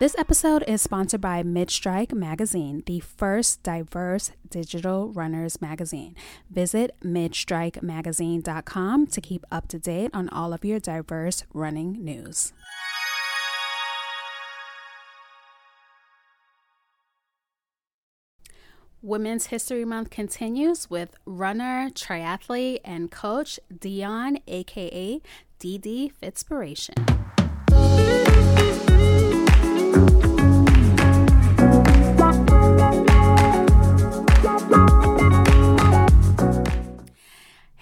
This episode is sponsored by Midstrike Magazine, the first diverse digital runners magazine. Visit midstrikemagazine.com to keep up to date on all of your diverse running news. Women's History Month continues with runner, triathlete, and coach Dionne, aka DD Fitspiration.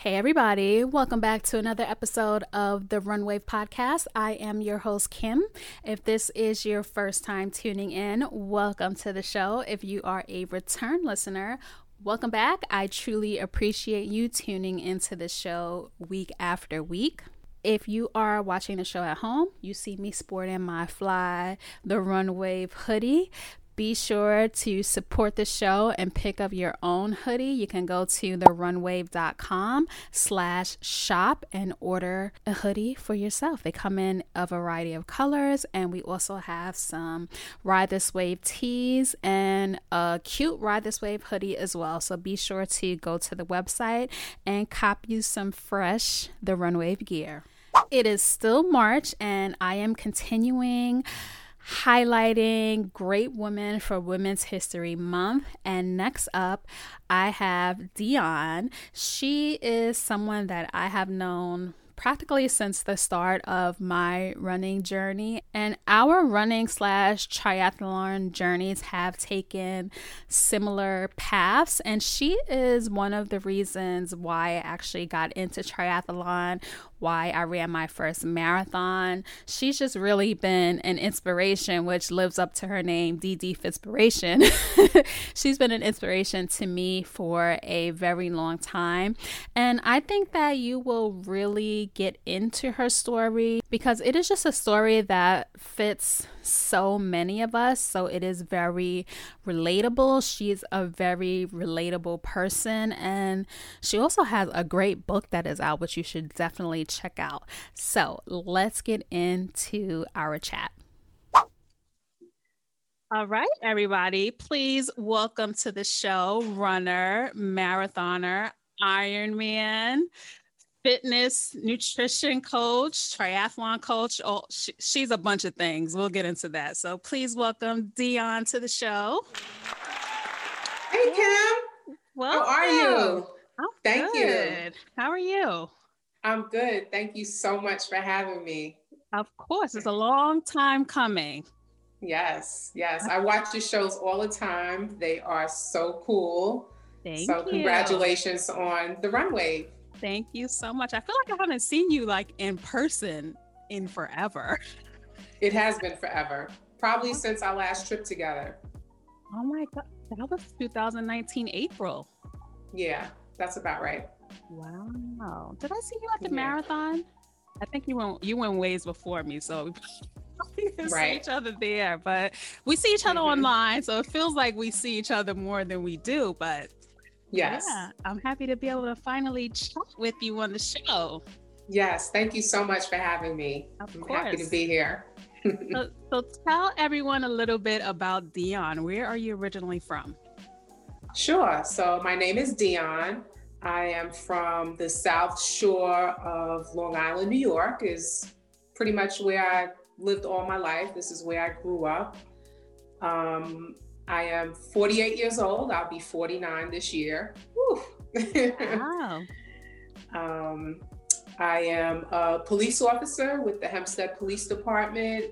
Hey, everybody, welcome back to another episode of the Run Wave Podcast. I am your host, Kim. If this is your first time tuning in, welcome to the show. If you are a return listener, welcome back. I truly appreciate you tuning into the show week after week. If you are watching the show at home, you see me sporting my fly, the Run Wave hoodie. Be sure to support the show and pick up your own hoodie. You can go to therunwave.com slash shop and order a hoodie for yourself. They come in a variety of colors and we also have some Ride This Wave tees and a cute Ride This Wave hoodie as well. So be sure to go to the website and cop you some fresh The Run Wave gear. It is still March and I am continuing highlighting great women for Women's History Month. And next up, I have Dionne. She is someone that I have known practically since the start of my running journey. And our running slash triathlon journeys have taken similar paths. And she is one of the reasons why I actually got into triathlon, why I ran my first marathon. She's just really been an inspiration, which lives up to her name, DD Fitspiration. She's been an inspiration to me for a very long time. And I think that you will really get into her story because it is just a story that fits so many of us. So it is very relatable. She's a very relatable person. And she also has a great book that is out, which you should definitely check out. So let's get into our chat. All right, everybody, please welcome to the show runner, marathoner, Ironman, fitness, nutrition coach, triathlon coach. Oh, she, she's a bunch of things. We'll get into that. So please welcome Dionne to the show. Hey, Kim. Well, how are you? I'm Thank good. you. How are you? I'm good. Thank you so much for having me. Of course, it's a long time coming. Yes, yes. I watch your shows all the time. They are so cool. Thank so you. congratulations on the Run Wave. Thank you so much. I feel like I haven't seen you like in person in forever. It has been forever. Probably since our last trip together. Oh my god. That was 2019 April. Yeah, that's about right. Wow. Did I see you at the yeah. marathon? I think you went you went ways before me, so we right. see each other there. But we see each other mm-hmm. online, so it feels like we see each other more than we do. But yes, yeah, I'm happy to be able to finally chat with you on the show. Yes, thank you so much for having me. Of I'm course. happy to be here. so, so tell everyone a little bit about Dionne. Where are you originally from? Sure. So my name is Dionne. I am from the South Shore of Long Island, New York, is pretty much where I lived all my life. This is where I grew up. Um, I am 48 years old. I'll be 49 this year. wow. um, I am a police officer with the Hempstead Police Department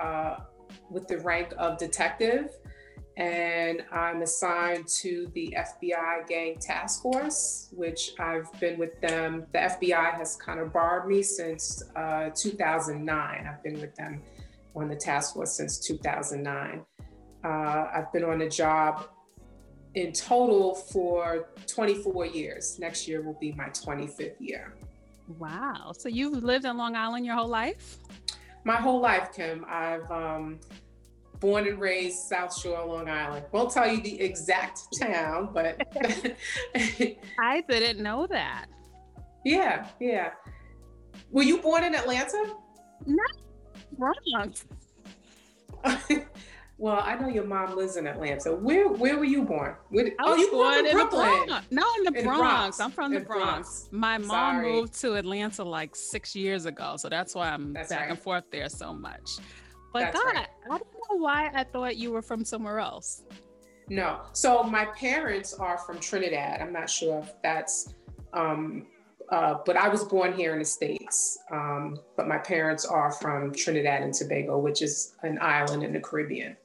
uh, with the rank of detective and I'm assigned to the FBI Gang Task Force, which I've been with them. The FBI has kind of borrowed me since uh, 2009. I've been with them on the task force since 2009. Uh, I've been on the job in total for 24 years. Next year will be my 25th year. Wow. So you've lived in Long Island your whole life? My whole life, Kim. I've um, born and raised South Shore, Long Island. Won't tell you the exact town, but I didn't know that. Yeah, yeah. Were you born in Atlanta? No, Bronx. well, I know your mom lives in Atlanta. Where where were you born? Where, I was oh, you born in Brooklyn. the Bronx. No, in the In Bronx. Bronx. I'm from the Bronx. Bronx. My mom Sorry. moved to Atlanta like six years ago, so that's why I'm That's back right. and forth there so much. But That's God, right. I don't know why I thought you were from somewhere else. No. So my parents are from Trinidad. I'm not sure if that's, um, uh, but I was born here in the States. Um, but my parents are from Trinidad and Tobago, which is an island in the Caribbean.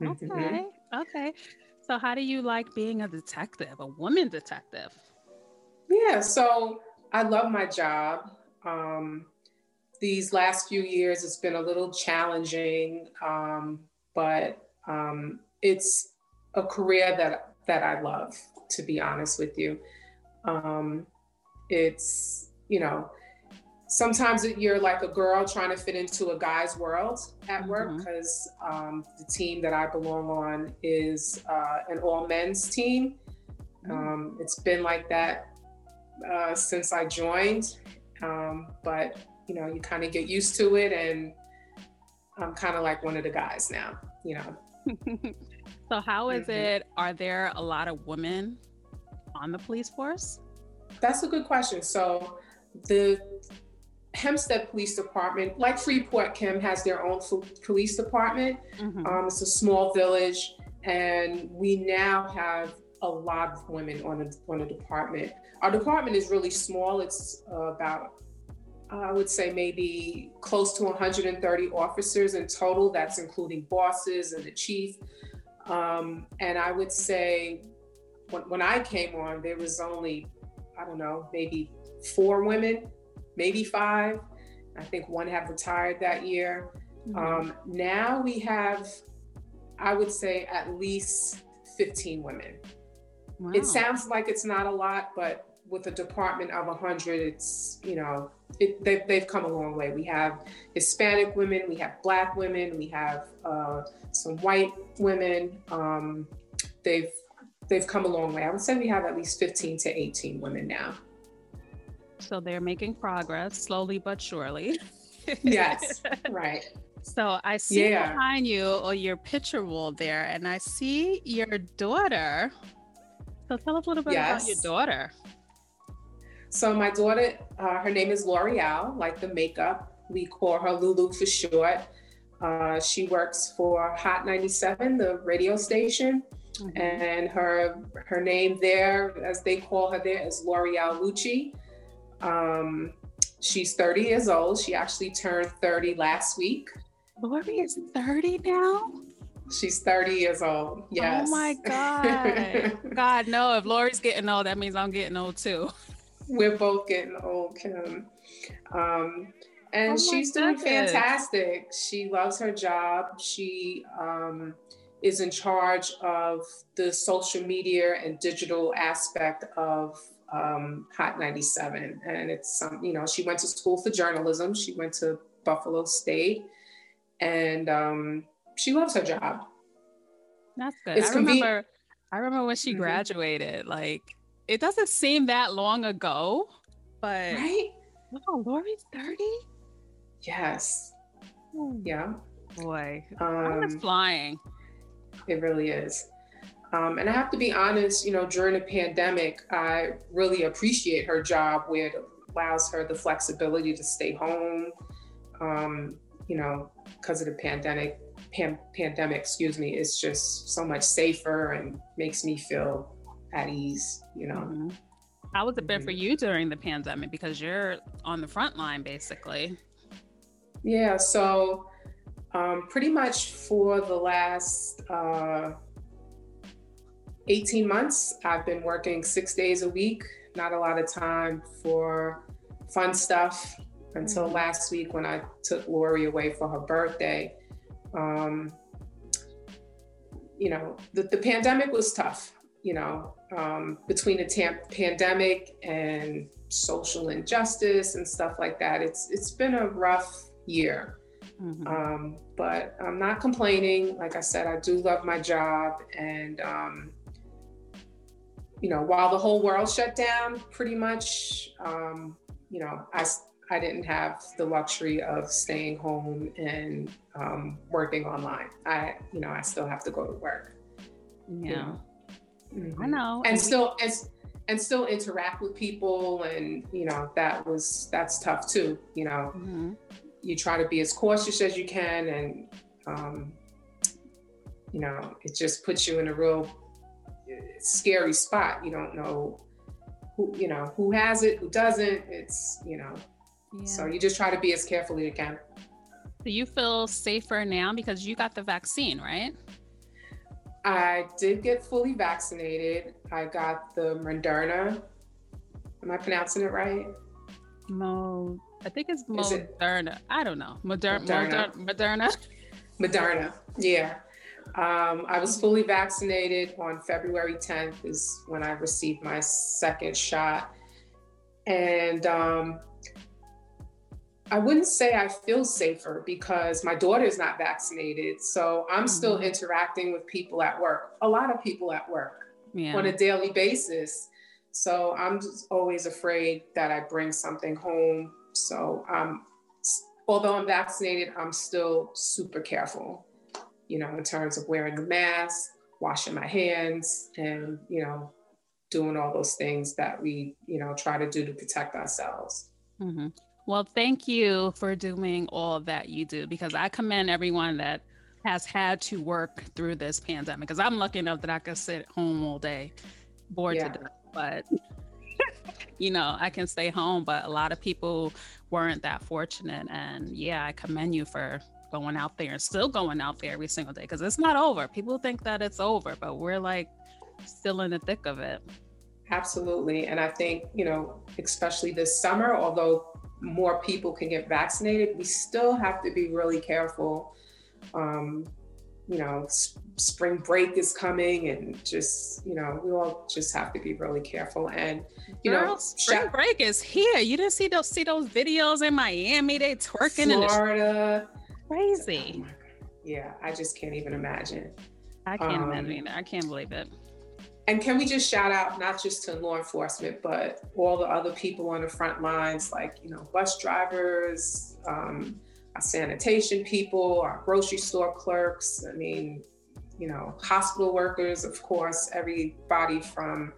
Mhm. Okay. Okay. So how do you like being a detective, a woman detective? Yeah. So I love my job. Um, these last few years, it's been a little challenging, um, but um, it's a career that that I love. To be honest with you, um, it's you know sometimes you're like a girl trying to fit into a guy's world at work Mhm. because um, the team that I belong on is uh, an all men's team. Um, it's been like that uh, since I joined, um, but you know, you kind of get used to it, and I'm kind of like one of the guys now. You know, so how is Mhm. it? Are there a lot of women on the police force? that's a good question. So, the Hempstead Police Department, like Freeport, Kim has their own police department. Mhm. Um, it's a small village, and we now have a lot of women on the on the department. Our department is really small. It's uh, about I would say maybe close to 130 officers in total. That's including bosses and the chief. Um, and I would say when, when I came on, there was only I don't know maybe four women, maybe five. I think one had retired that year. Mhm. Um, now we have, I would say, at least 15 women. Wow. It sounds like it's not a lot, but with a department of 100, it's, you know, it, they've, they've come a long way. We have Hispanic women, we have Black women, we have uh, some white women. Um, they've, they've come a long way. I would say we have at least 15 to 18 women now. So they're making progress slowly but surely. Yes, right. So I see Yeah. behind you or your picture wall there, and I see your daughter. So tell us a little bit about your daughter. So my daughter, uh, her name is L'Oreal, like the makeup. We call her Lulu for short. Uh, she works for Hot 97, the radio station, Mhm. and her her name there, as they call her there, is L'Oreal Lucci. Um, she's 30 years old. She actually turned 30 last week. Lori is 30 now. She's 30 years old. Yes. Oh my God. God, no, if Lori's getting old, that means I'm getting old too. We're both getting old, Kim. Um, and Oh she's doing goodness. fantastic. She loves her job. She um, is in charge of the social media and digital aspect of um, Hot 97. And it's, um, you know, she went to school for journalism. She went to Buffalo State. And um, she loves her job. That's good. It's I conven- remember I remember when she Mhm. graduated. Like it doesn't seem that long ago, but Right? wow, Lori's 30? Yes. Yeah. Boy, Um, flying. It really is. Um, and I have to be honest, you know, during the pandemic, I really appreciate her job where it allows her the flexibility to stay home, um, you know, because of the pandemic. Pan- pandemic, excuse me, it's just so much safer and makes me feel at ease, you know. Mhm. How has it been for Mhm. you during the pandemic? Because you're on the front line basically. Yeah, so um, pretty much for the last uh, 18 months, I've been working six days a week, not a lot of time for fun stuff until Mhm. last week when I took Lori away for her birthday. Um, you know, the, the pandemic was tough, you know, um, between the tam- pandemic and social injustice and stuff like that. It's It's been a rough year. Mhm. Um, but I'm not complaining. Like I said, I do love my job. And, um, you know, while the whole world shut down pretty much, um, you know, I, I didn't have the luxury of staying home and um, working online. I, you know, I still have to go to work. Yeah. Mm-hmm. I know, and, and still, and, and still interact with people, and you know, that was that's tough too. You know, mm-hmm. you try to be as cautious as you can, and um, you know, it just puts you in a real scary spot. You don't know who, you know, who has it, who doesn't. It's, you know, yeah. so you just try to be as careful as you can. Do you feel safer now because you got the vaccine, right? I did get fully vaccinated. I got the Moderna. Am I pronouncing it right? Mo, I think it's Moderna. It? I don't know. Moder- Moderna. Moderna. Moderna. Yeah. Um, I was fully vaccinated on February 10th, is when I received my second shot. And um, I wouldn't say I feel safer because my daughter is not vaccinated. So I'm mm-hmm. still interacting with people at work, a lot of people at work yeah. on a daily basis. So I'm just always afraid that I bring something home. So um, although I'm vaccinated, I'm still super careful you know, in terms of wearing the mask, washing my hands, and, you know, doing all those things that we, you know, try to do to protect ourselves. Mm-hmm. Well, thank you for doing all that you do because I commend everyone that has had to work through this pandemic because I'm lucky enough that I can sit home all day, bored yeah. to death. But you know, I can stay home, but a lot of people weren't that fortunate. And yeah, I commend you for going out there and still going out there every single day because it's not over. People think that it's over, but we're like still in the thick of it. Absolutely. And I think, you know, especially this summer, although more people can get vaccinated, we still have to be really careful. Um, you know, s- spring break is coming and just, you know, we all just have to be really careful. And, you Girl, know, spring sh- break is here. You didn't see those, see those videos in Miami, they twerking Florida. in the crazy. Oh yeah, I just can't even imagine. I can't um, imagine. I can't believe it. And can we just shout out not just to law enforcement, but all the other people on the front lines, like you know, bus drivers, um, our sanitation people, our grocery store clerks. I mean, you know, hospital workers, of course, everybody from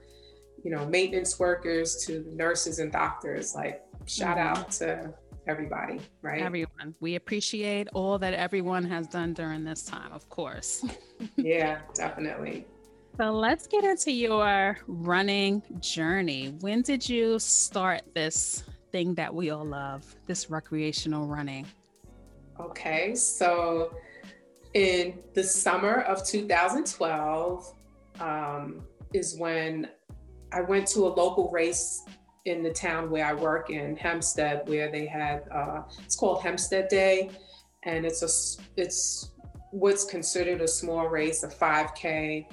you know maintenance workers to nurses and doctors. Like, shout mm-hmm. out to everybody, right? Everyone. We appreciate all that everyone has done during this time, of course. yeah, definitely. So let's get into your running journey. When did you start this thing that we all love, this recreational running? Okay, so in the summer of 2012 um, is when I went to a local race in the town where I work in Hempstead, where they had uh, it's called Hempstead Day, and it's a it's what's considered a small race, a 5K.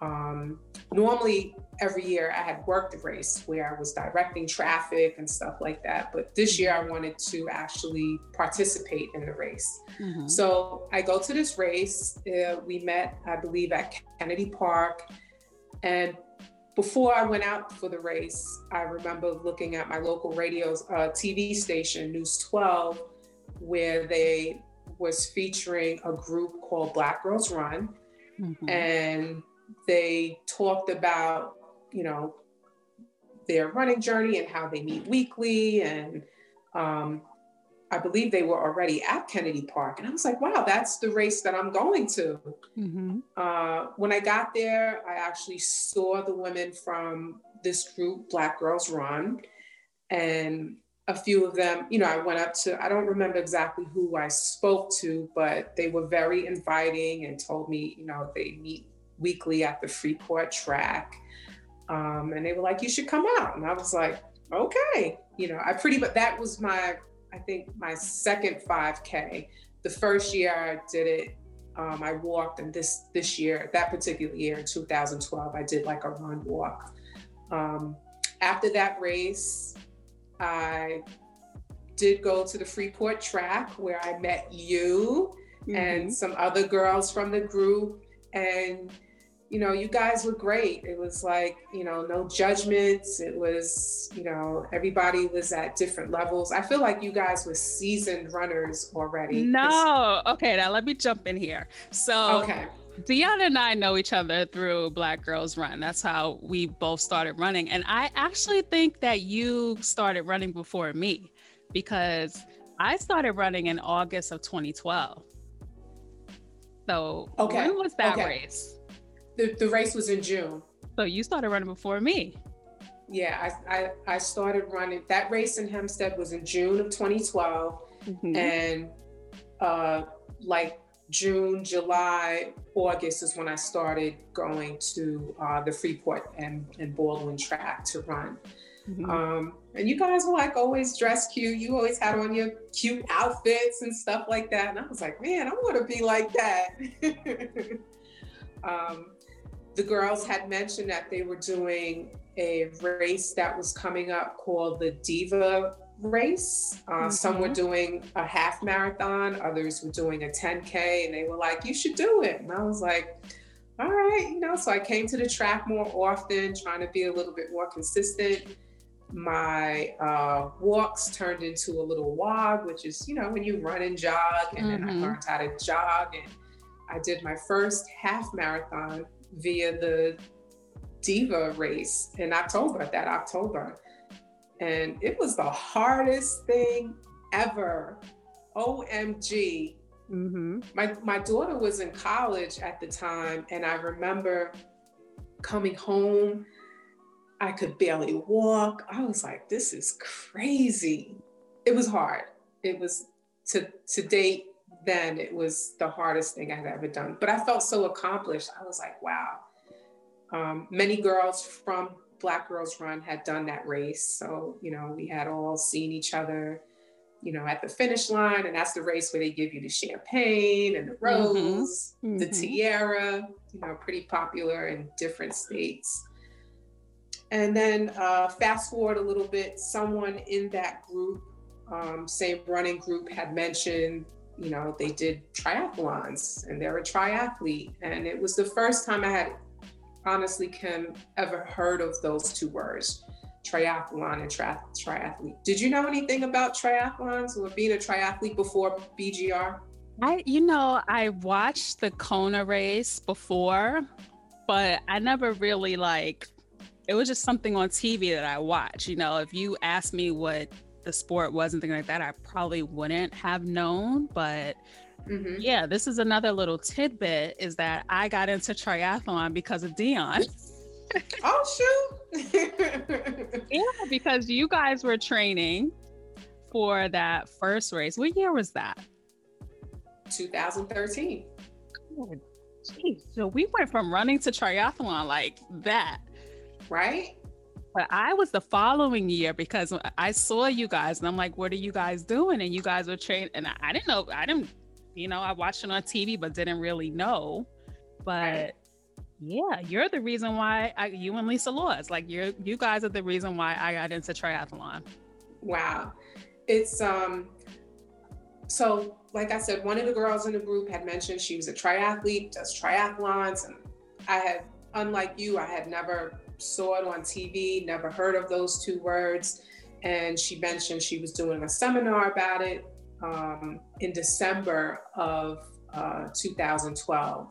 Um, normally, every year I had worked the race where I was directing traffic and stuff like that. But this year I wanted to actually participate in the race. Mm-hmm. So I go to this race. Uh, we met, I believe, at Kennedy Park. And before I went out for the race, I remember looking at my local radio's uh, TV station, News 12, where they was featuring a group called Black Girls Run, mm-hmm. and they talked about, you know, their running journey and how they meet weekly and um, I believe they were already at Kennedy Park. And I was like, wow, that's the race that I'm going to. Mm-hmm. Uh, when I got there, I actually saw the women from this group, Black Girls Run. And a few of them, you know, I went up to, I don't remember exactly who I spoke to, but they were very inviting and told me, you know, they meet weekly at the Freeport track. Um, and they were like, you should come out. And I was like, okay. You know, I pretty, but that was my I think my second 5K. The first year I did it, um, I walked, and this this year, that particular year in 2012, I did like a run walk. Um, after that race, I did go to the Freeport track where I met you mm-hmm. and some other girls from the group, and you know, you guys were great. It was like, you know, no judgments. It was, you know, everybody was at different levels. I feel like you guys were seasoned runners already. No. Okay, now let me jump in here. So, okay. Deanna and I know each other through Black Girls Run. That's how we both started running. And I actually think that you started running before me because I started running in August of 2012. So, okay. when was that okay. race? The, the race was in June. So you started running before me. Yeah, I, I, I started running. That race in Hempstead was in June of 2012. Mm-hmm. And uh, like June, July, August is when I started going to uh, the Freeport and, and Baldwin track to run. Mm-hmm. Um, and you guys were like always dressed cute. You always had on your cute outfits and stuff like that. And I was like, man, I want to be like that. um, the girls had mentioned that they were doing a race that was coming up called the Diva race. Uh, mm-hmm. Some were doing a half marathon, others were doing a 10K, and they were like, You should do it. And I was like, All right, you know, so I came to the track more often, trying to be a little bit more consistent. My uh, walks turned into a little WOG, which is, you know, when you run and jog, and mm-hmm. then I mm-hmm. learned how to jog. And I did my first half marathon via the Diva race in October, that October. And it was the hardest thing ever. OMG. Mm-hmm. My, my daughter was in college at the time, and I remember coming home. I could barely walk. I was like, this is crazy. It was hard. It was to to date then it was the hardest thing I'd ever done. But I felt so accomplished. I was like, wow. Um, many girls from Black Girls Run had done that race. So, you know, we had all seen each other, you know, at the finish line. And that's the race where they give you the champagne and the mm-hmm. rose, mm-hmm. the tiara, you know, pretty popular in different states. And then uh, fast forward a little bit, someone in that group, um, same running group, had mentioned you know, they did triathlons and they're a triathlete. And it was the first time I had, honestly, Kim, ever heard of those two words, triathlon and tri- triathlete. Did you know anything about triathlons or being a triathlete before BGR? I, you know, I watched the Kona race before, but I never really like, it was just something on TV that I watched. You know, if you ask me what the sport was and things like that, I probably wouldn't have known. But mm-hmm. yeah, this is another little tidbit is that I got into triathlon because of Dionne. oh shoot. yeah, because you guys were training for that first race. What year was that? 2013. Oh, geez. So we went from running to triathlon like that. Right? But I was the following year because I saw you guys and I'm like, what are you guys doing? And you guys were trained. And I, didn't know, I didn't, you know, I watched it on TV, but didn't really know. But right. yeah, you're the reason why I, you and Lisa Laws, like you're, you guys are the reason why I got into triathlon. Wow. It's, um, so like I said, one of the girls in the group had mentioned she was a triathlete, does triathlons. And I had, unlike you, I had never saw it on TV, never heard of those two words. And she mentioned she was doing a seminar about it um, in December of uh, 2012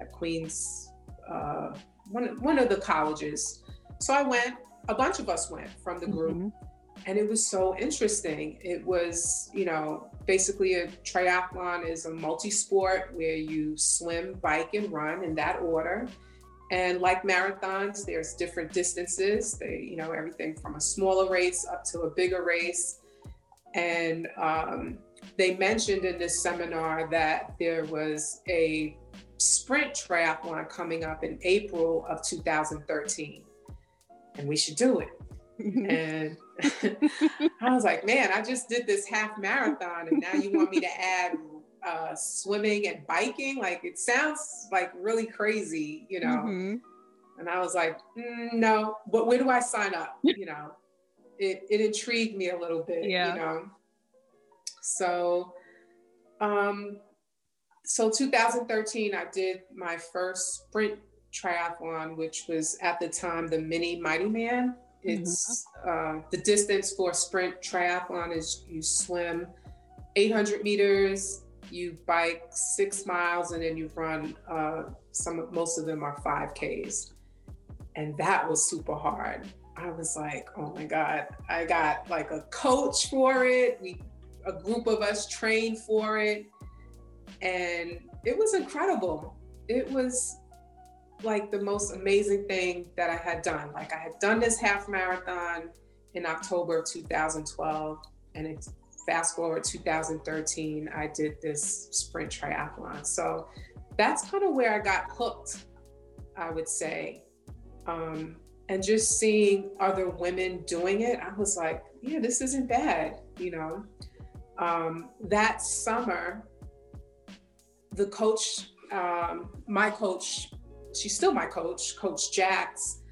at Queens, uh, one, one of the colleges. So I went, a bunch of us went from the group. Mm-hmm. And it was so interesting. It was, you know, basically a triathlon is a multi sport where you swim, bike, and run in that order. And like marathons, there's different distances. They, you know, everything from a smaller race up to a bigger race. And um, they mentioned in this seminar that there was a sprint triathlon coming up in April of 2013, and we should do it. and I was like, man, I just did this half marathon, and now you want me to add uh, swimming and biking. Like it sounds like really crazy, you know. Mm-hmm. And I was like, mm, no, but where do I sign up? You know, it, it intrigued me a little bit, yeah. you know. So, um, so 2013, I did my first sprint triathlon, which was at the time the mini Mighty Man. It's mm-hmm. uh, the distance for sprint triathlon is you swim 800 meters, you bike six miles, and then you run uh, some. Most of them are 5Ks, and that was super hard. I was like, oh my god! I got like a coach for it. We, a group of us trained for it, and it was incredible. It was like the most amazing thing that I had done. Like I had done this half marathon in October of 2012, and it's fast forward 2013, I did this sprint triathlon. So that's kind of where I got hooked, I would say. Um, and just seeing other women doing it, I was like, yeah, this isn't bad, you know. Um, that summer, the coach, um, my coach, she's still my coach, Coach Jax.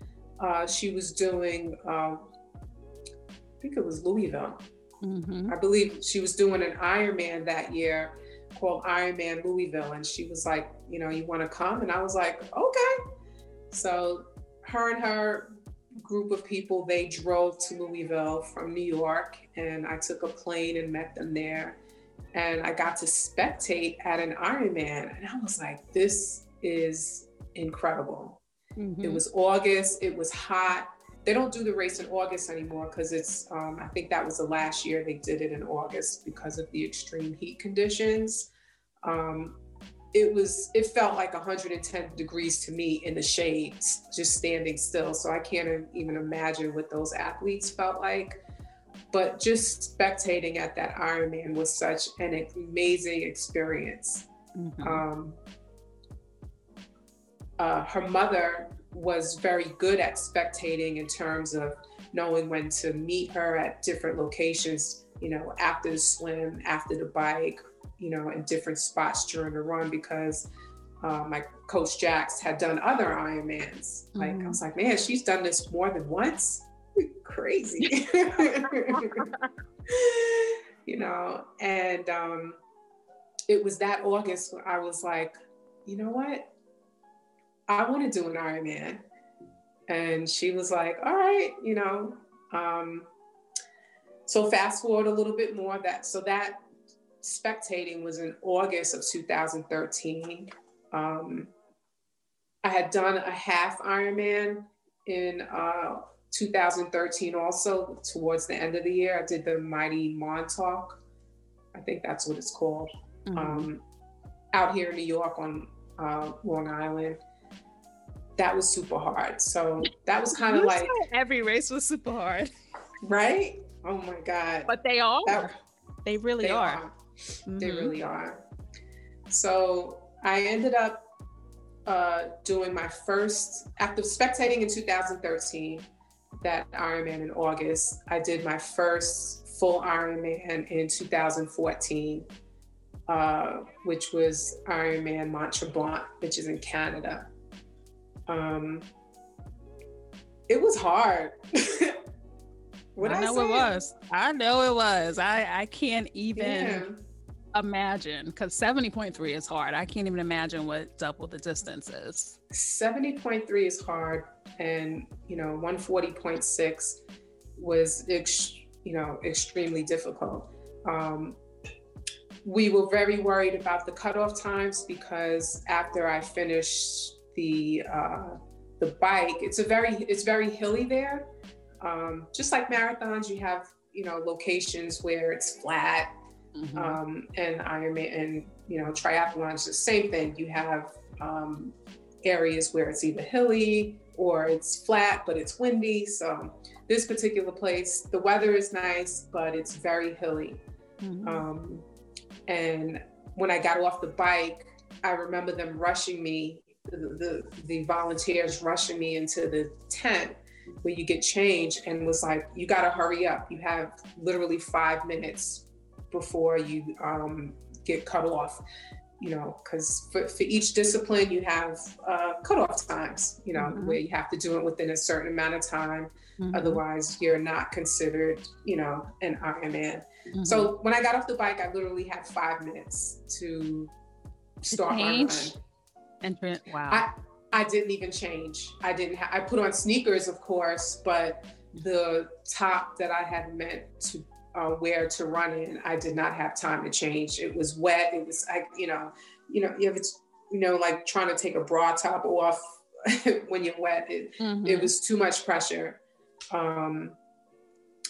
Uh, she was doing, uh, I think it was Louisville. Mm-hmm. I believe she was doing an Ironman that year called Ironman Louisville. And she was like, you know, you want to come? And I was like, okay. So her and her group of people, they drove to Louisville from New York. And I took a plane and met them there. And I got to spectate at an Ironman. And I was like, this is incredible. Mm-hmm. It was August, it was hot. They don't do the race in August anymore because it's, um, I think that was the last year they did it in August because of the extreme heat conditions. Um, it was, it felt like 110 degrees to me in the shades, just standing still. So I can't even imagine what those athletes felt like. But just spectating at that Ironman was such an amazing experience. Mm-hmm. Um, uh, her mother was very good at spectating in terms of knowing when to meet her at different locations, you know, after the swim, after the bike, you know, in different spots during the run because uh, my coach Jax had done other Ironmans. Like mm-hmm. I was like, man, she's done this more than once. Crazy, you know. And um, it was that August when I was like, you know what? I want to do an Ironman. And she was like, all right, you know. Um, so fast forward a little bit more that so that spectating was in August of 2013. Um, I had done a half Ironman in uh, 2013 also towards the end of the year. I did the Mighty Montauk. I think that's what it's called. Mm-hmm. Um, out here in New York on uh, Long Island that was super hard. So that was kind of like every race was super hard. Right? Oh my God. But they are. That, they really they are. are. Mm-hmm. They really are. So I ended up uh, doing my first, after spectating in 2013, that Ironman in August, I did my first full Ironman in 2014, uh, which was Ironman Mont Tremblant, which is in Canada. Um, it was hard. what I know I it was. I know it was. I I can't even yeah. imagine because seventy point three is hard. I can't even imagine what double the distance is. Seventy point three is hard, and you know one forty point six was ex- you know extremely difficult. Um, we were very worried about the cutoff times because after I finished the uh, the bike. It's a very it's very hilly there. Um, just like marathons, you have you know locations where it's flat, mm-hmm. um, and Ironman and you know triathlons the same thing. You have um, areas where it's either hilly or it's flat, but it's windy. So this particular place, the weather is nice, but it's very hilly. Mm-hmm. Um, and when I got off the bike, I remember them rushing me the, the, volunteers rushing me into the tent where you get changed and was like, you got to hurry up. You have literally five minutes before you um, get cut off, you know, because for, for each discipline, you have uh, cutoff times, you know, mm-hmm. where you have to do it within a certain amount of time. Mm-hmm. Otherwise, you're not considered, you know, an Ironman. Mm-hmm. So when I got off the bike, I literally had five minutes to start my run. Wow. I, I didn't even change. I didn't. Ha- I put on sneakers, of course, but the top that I had meant to uh, wear to run in, I did not have time to change. It was wet. It was, I, you know, you know, if it's, you know, like trying to take a bra top off when you're wet, it, mm-hmm. it was too much pressure. Um,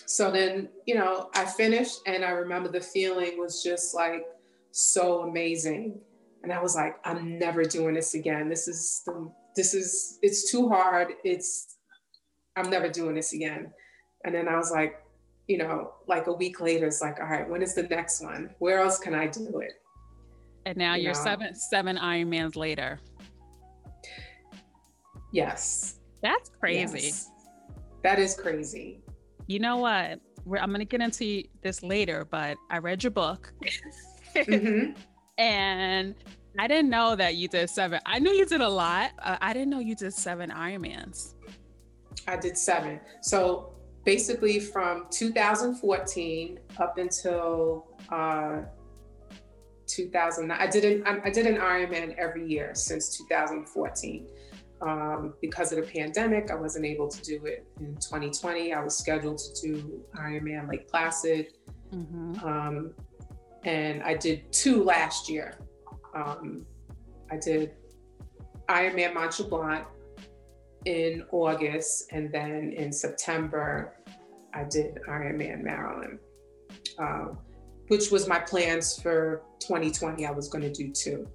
so then, you know, I finished and I remember the feeling was just like so amazing. And I was like, I'm never doing this again. This is the, this is, it's too hard. It's, I'm never doing this again. And then I was like, you know, like a week later, it's like, all right, when is the next one? Where else can I do it? And now you are seven seven Ironmans later. Yes. That's crazy. Yes. That is crazy you know what? We're, I'm going to get into this later, but I read your book. mm-hmm. And I didn't know that you did seven. I knew you did a lot. Uh, I didn't know you did seven Ironmans. I did seven. So basically from 2014 up until uh, 2009, I did an I did an Ironman every year since 2014. Um, because of the pandemic, I wasn't able to do it in 2020. I was scheduled to do Ironman Lake Placid. Mm-hmm. Um, and I did two last year. Um, I did Ironman Mont Tremblant in August, and then in September, I did Ironman Maryland, uh, which was my plans for 2020. I was going to do two.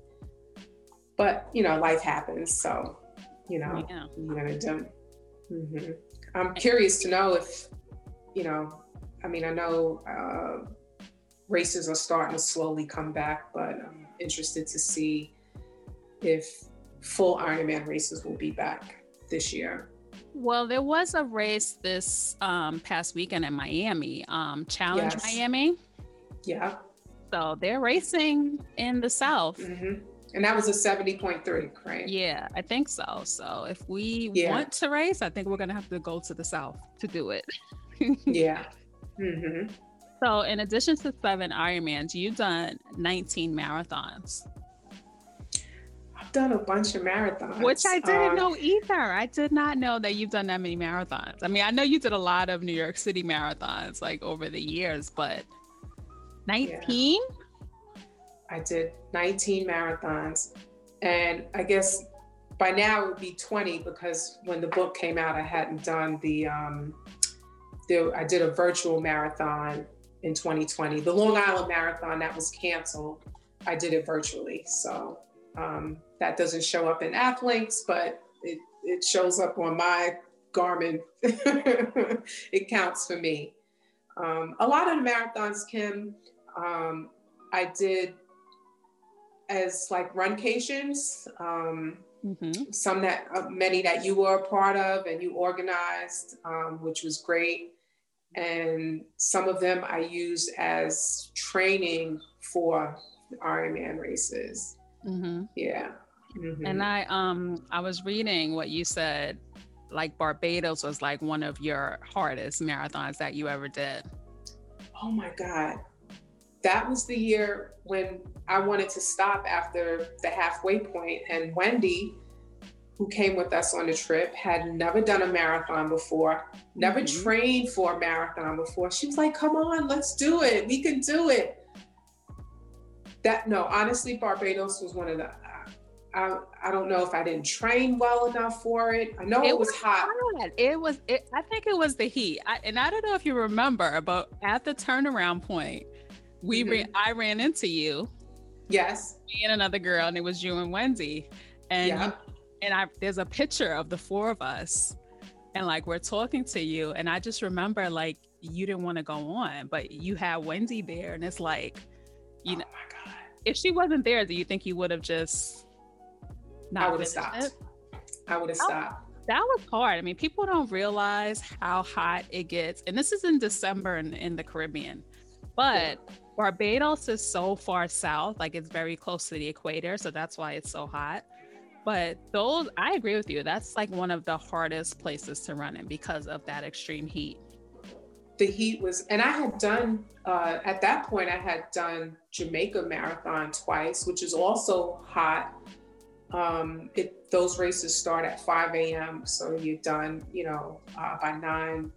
But, you know, life happens. So you know, yeah. you're gonna do. Mm-hmm. I'm curious to know if, you know, I mean, I know uh, races are starting to slowly come back, but I'm interested to see if full Ironman races will be back this year. Well, there was a race this um, past weekend in Miami, um, Challenge yes. Miami. Yeah. So they're racing in the South. Mm-hmm. And that was a 70.3, right? Yeah, I think so. So if we yeah. want to race, I think we're going to have to go to the South to do it. yeah. Mm-hmm. So, in addition to seven Ironmans, you've done 19 marathons. I've done a bunch of marathons. Which I didn't um, know either. I did not know that you've done that many marathons. I mean, I know you did a lot of New York City marathons like over the years, but 19? Yeah. I did 19 marathons. And I guess by now it would be 20 because when the book came out, I hadn't done the, um, the I did a virtual marathon in 2020. The Long Island Marathon that was canceled, I did it virtually. So um, that doesn't show up in Athlinks, but it, it shows up on my Garmin. it counts for me. Um, a lot of the marathons, Kim, um, I did as like runcations, um, mm-hmm. some that uh, many that you were a part of and you organized, um, which was great. And some of them I used as training for Ironman races. Mm-hmm. Yeah. Mm-hmm. And I um I was reading what you said, like Barbados was like one of your hardest marathons that you ever did. Oh my God that was the year when I wanted to stop after the halfway point, and Wendy, who came with us on the trip, had never done a marathon before, never mm-hmm. trained for a marathon before. She was like, "Come on, let's do it. We can do it." That no, honestly, Barbados was one of the. I, I don't know if I didn't train well enough for it. I know it, it was, was, hot. hot. It was. It, I think it was the heat. I, and I don't know if you remember, but at the turnaround point, we mm-hmm. ran, I ran into you. Yes. Me and another girl, and it was you and Wendy. And yeah. And I there's a picture of the four of us. And like we're talking to you. And I just remember like you didn't want to go on, but you had Wendy there. And it's like, you oh know, if she wasn't there, do you think you would have just not I would have stopped. It? I would have oh, stopped. That was hard. I mean, people don't realize how hot it gets. And this is in December in, in the Caribbean. But yeah Barbados is so far south, like it's very close to the equator, so that's why it's so hot. But those, I agree with you. That's like one of the hardest places to run in because of that extreme heat. The heat was, and I had done uh, at that point. I had done Jamaica Marathon twice, which is also hot. Um, it, those races start at 5 a.m. So you're done, you know, uh, by 9,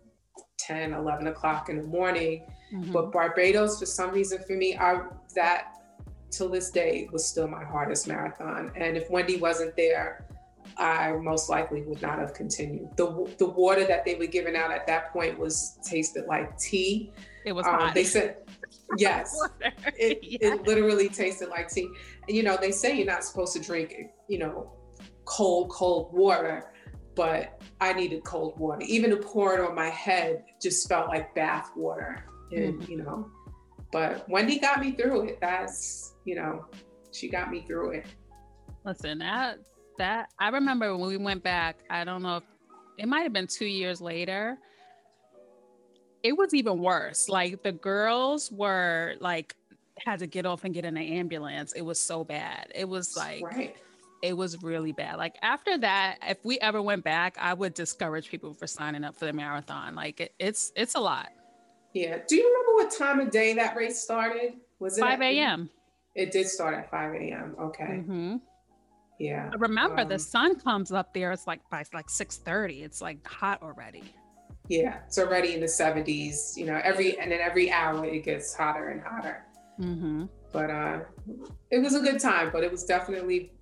10, 11 o'clock in the morning. Mm-hmm. But Barbados, for some reason, for me, I that till this day was still my hardest marathon. And if Wendy wasn't there, I most likely would not have continued. The the water that they were giving out at that point was tasted like tea. It was um, They said yes. it, yeah. it literally tasted like tea. And you know, they say you're not supposed to drink, you know, cold, cold water, but I needed cold water. Even to pour it on my head just felt like bath water. And mm. you know, but Wendy got me through it. That's, you know, she got me through it. Listen, that that I remember when we went back, I don't know if it might have been two years later. It was even worse. Like the girls were like had to get off and get in an ambulance. It was so bad. It was like right. it was really bad. Like after that, if we ever went back, I would discourage people for signing up for the marathon. Like it, it's it's a lot. Yeah. Do you remember what time of day that race started? Was it 5 a.m.? It did start at 5 a.m. Okay. Mm-hmm. Yeah. Remember, um, the sun comes up there. It's like by like 6:30. It's like hot already. Yeah, it's already in the 70s. You know, every and then every hour it gets hotter and hotter. Mm-hmm. But uh, it was a good time. But it was definitely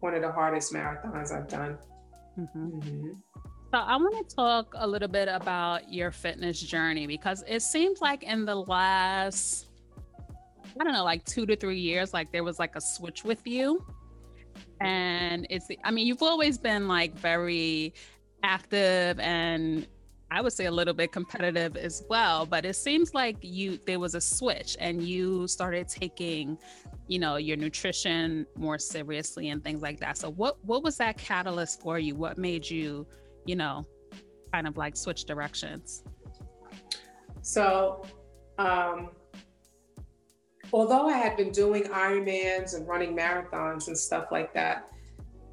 one of the hardest marathons I've done. Mm-hmm. So I want to talk a little bit about your fitness journey because it seems like in the last, I don't know, like two to three years, like there was like a switch with you. And it's, I mean, you've always been like very active and I would say a little bit competitive as well, but it seems like you there was a switch and you started taking, you know, your nutrition more seriously and things like that. So what what was that catalyst for you? What made you you know, kind of like switch directions? So, um, although I had been doing Ironmans and running marathons and stuff like that,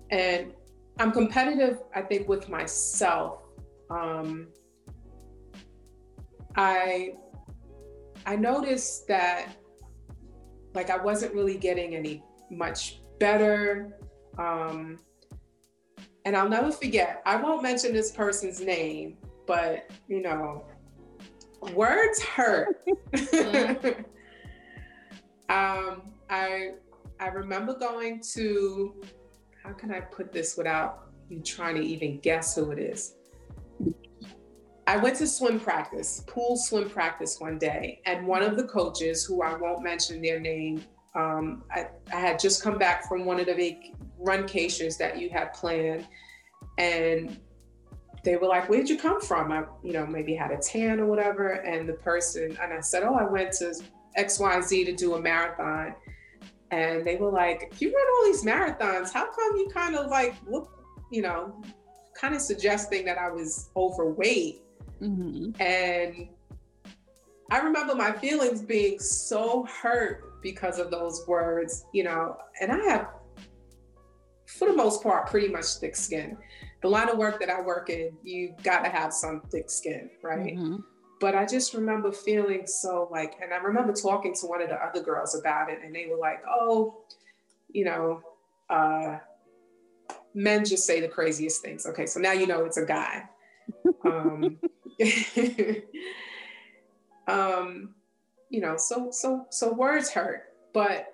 and I'm competitive, I think, with myself. Um, I I noticed that like I wasn't really getting any much better. Um, and I'll never forget, I won't mention this person's name, but you know, words hurt. um, I I remember going to how can I put this without you trying to even guess who it is? I went to swim practice, pool swim practice one day, and one of the coaches, who I won't mention their name, um, I, I, had just come back from one of the big runcations that you had planned, and they were like, "Where'd you come from?" I, you know, maybe had a tan or whatever, and the person and I said, "Oh, I went to X Y Z to do a marathon," and they were like, "You run all these marathons. How come you kind of like look, you know, kind of suggesting that I was overweight?" Mm-hmm. And I remember my feelings being so hurt because of those words, you know, and I have, for the most part, pretty much thick skin. The line of work that I work in, you got to have some thick skin, right? Mm-hmm. But I just remember feeling so like, and I remember talking to one of the other girls about it, and they were like, oh, you know, uh, men just say the craziest things. Okay, so now you know it's a guy. Um, um, you know, so so so words hurt, but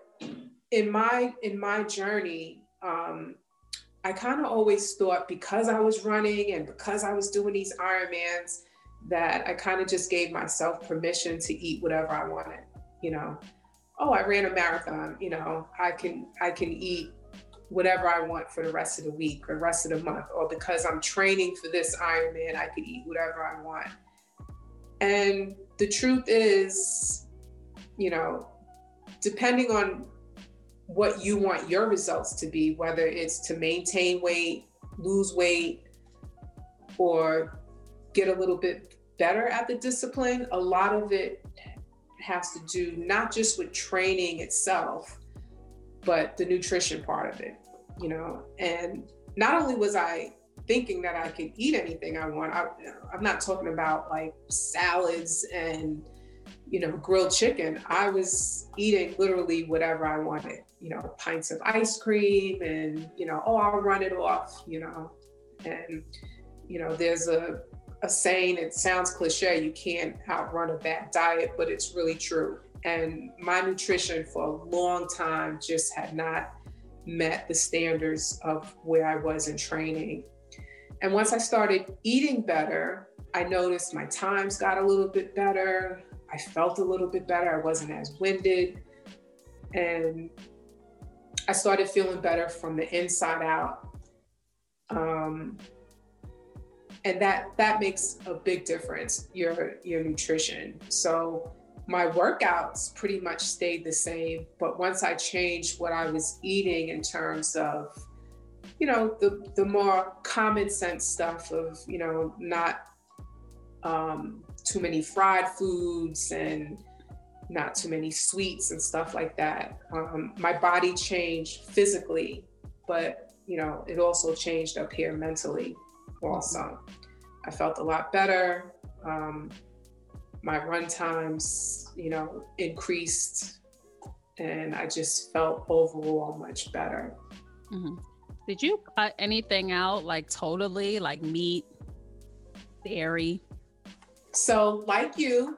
in my in my journey, um, I kind of always thought because I was running and because I was doing these Ironmans that I kind of just gave myself permission to eat whatever I wanted. You know, oh, I ran a marathon. You know, I can I can eat whatever I want for the rest of the week or rest of the month, or because I'm training for this Ironman, I could eat whatever I want. And the truth is, you know, depending on what you want your results to be, whether it's to maintain weight, lose weight, or get a little bit better at the discipline, a lot of it has to do not just with training itself, but the nutrition part of it, you know. And not only was I thinking that I could eat anything I want, I, am not talking about like salads and you know, grilled chicken, I was eating literally whatever I wanted, you know, pints of ice cream and, you know, oh, I'll run it off, you know. And, you know, there's a, a saying, it sounds cliche, you can't outrun a bad diet, but it's really true. And my nutrition for a long time just had not met the standards of where I was in training. And once I started eating better, I noticed my times got a little bit better. I felt a little bit better. I wasn't as winded. And I started feeling better from the inside out. Um, and that that makes a big difference your your nutrition so my workouts pretty much stayed the same but once i changed what i was eating in terms of you know the the more common sense stuff of you know not um, too many fried foods and not too many sweets and stuff like that. Um, my body changed physically, but you know, it also changed up here mentally also. I felt a lot better. Um, my run times, you know, increased and I just felt overall much better. Mm-hmm. Did you cut anything out like totally, like meat, dairy? So, like you,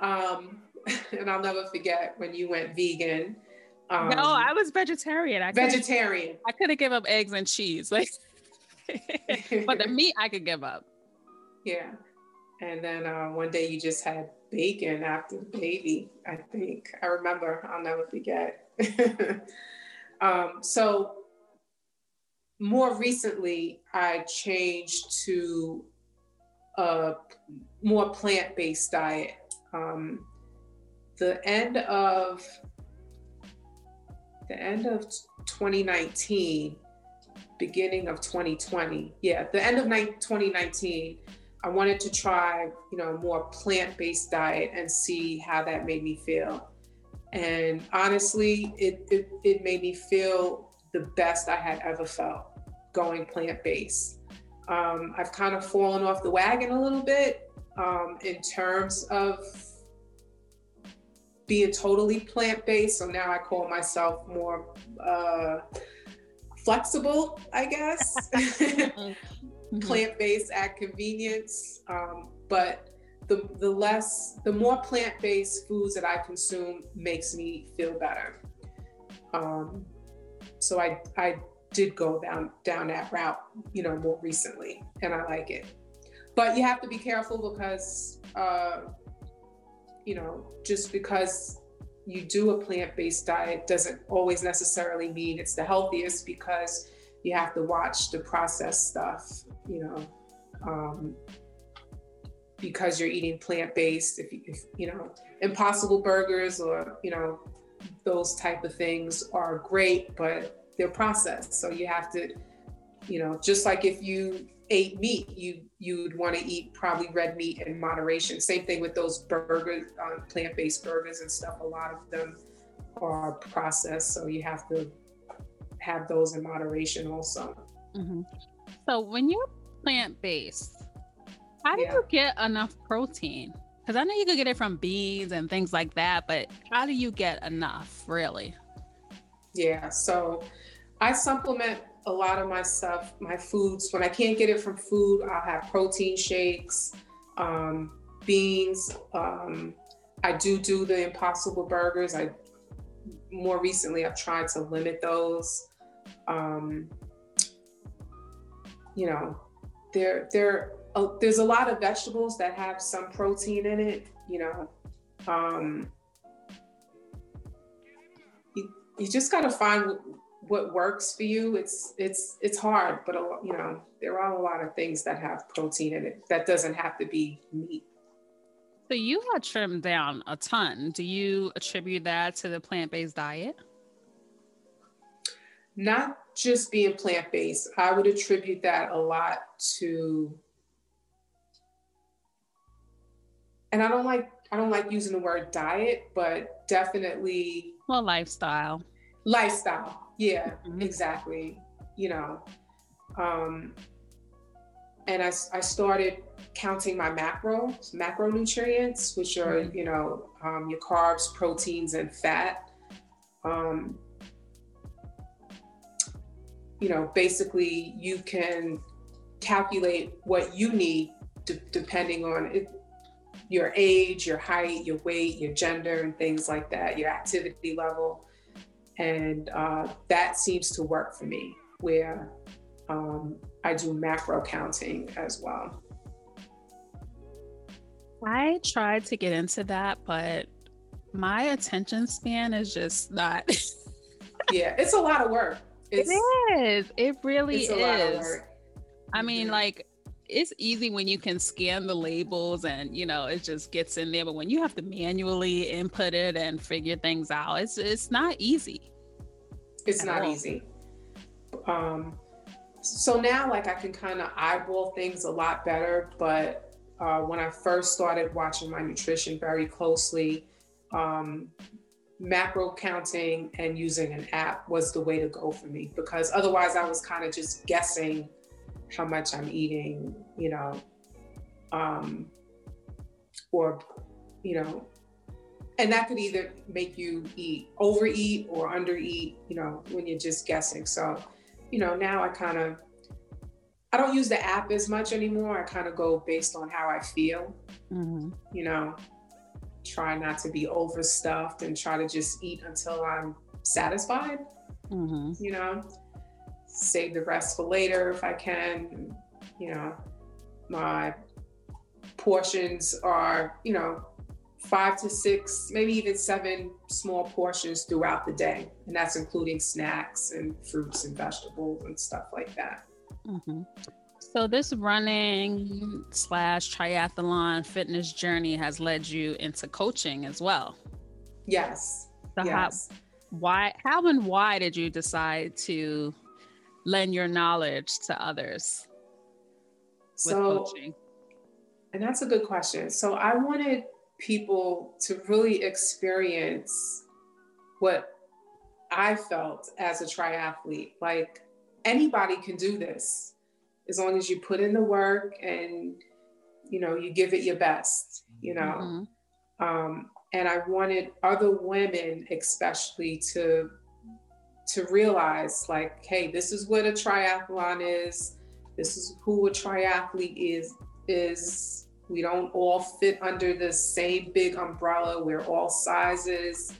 um, and I'll never forget when you went vegan. Um, no, I was vegetarian. I vegetarian. I could have give up eggs and cheese, like, but the meat I could give up. Yeah, and then uh, one day you just had bacon after the baby. I think I remember. I'll never forget. um, so more recently, I changed to a more plant-based diet. Um, the end of the end of 2019, beginning of 2020, yeah, the end of 2019, I wanted to try, you know, a more plant-based diet and see how that made me feel. And honestly, it, it, it made me feel the best I had ever felt going plant-based. Um, I've kind of fallen off the wagon a little bit um, in terms of being totally plant based. So now I call myself more uh, flexible, I guess. mm-hmm. Plant based at convenience. Um, but the, the less, the more plant based foods that I consume makes me feel better. Um, so I, I did go down down that route, you know, more recently, and I like it. But you have to be careful because, uh, you know, just because you do a plant-based diet doesn't always necessarily mean it's the healthiest because you have to watch the processed stuff, you know. Um, because you're eating plant-based, if, if you know, impossible burgers or you know, those type of things are great, but they're processed. So you have to, you know, just like if you ate meat, you you'd want to eat probably red meat in moderation. Same thing with those burgers, uh, plant-based burgers and stuff. A lot of them are processed, so you have to have those in moderation also. Mm-hmm. So when you're plant-based, how do yeah. you get enough protein? Because I know you could get it from beans and things like that, but how do you get enough really? Yeah, so I supplement a lot of my stuff, my foods. When I can't get it from food, I'll have protein shakes, um, beans. Um, I do do the Impossible Burgers. I more recently I've tried to limit those. Um, you know, there there uh, there's a lot of vegetables that have some protein in it. You know, um, you, you just got to find what works for you it's it's it's hard but a, you know there are a lot of things that have protein in it that doesn't have to be meat. So you have trimmed down a ton. Do you attribute that to the plant-based diet? Not just being plant-based. I would attribute that a lot to and i don't like i don't like using the word diet but definitely well lifestyle lifestyle yeah, mm-hmm. exactly. You know, um, and I, I started counting my macros, macronutrients, which are, mm-hmm. you know, um, your carbs, proteins, and fat. Um, you know, basically, you can calculate what you need d- depending on it, your age, your height, your weight, your gender, and things like that, your activity level. And uh, that seems to work for me, where um, I do macro counting as well. I tried to get into that, but my attention span is just not. yeah, it's a lot of work. It's, it is. It really is. I mean, mm-hmm. like it's easy when you can scan the labels and you know it just gets in there but when you have to manually input it and figure things out it's it's not easy it's not all. easy um so now like i can kind of eyeball things a lot better but uh, when i first started watching my nutrition very closely um macro counting and using an app was the way to go for me because otherwise i was kind of just guessing how much I'm eating, you know, um, or, you know, and that could either make you eat, overeat or undereat, you know, when you're just guessing. So, you know, now I kind of, I don't use the app as much anymore. I kind of go based on how I feel, mm-hmm. you know, try not to be overstuffed and try to just eat until I'm satisfied, mm-hmm. you know save the rest for later if I can. You know, my portions are, you know, five to six, maybe even seven small portions throughout the day. And that's including snacks and fruits and vegetables and stuff like that. Mm-hmm. So, this running slash triathlon fitness journey has led you into coaching as well. Yes. So yes. How, why, how and why did you decide to lend your knowledge to others so, coaching? And that's a good question. So I wanted people to really experience what I felt as a triathlete. Like anybody can do this as long as you put in the work and you know you give it your best. You know, mm-hmm. um, and I wanted other women, especially, to to realize like, hey, this is what a triathlon is. This is who a triathlete is is we don't all fit under the same big umbrella. We're all sizes.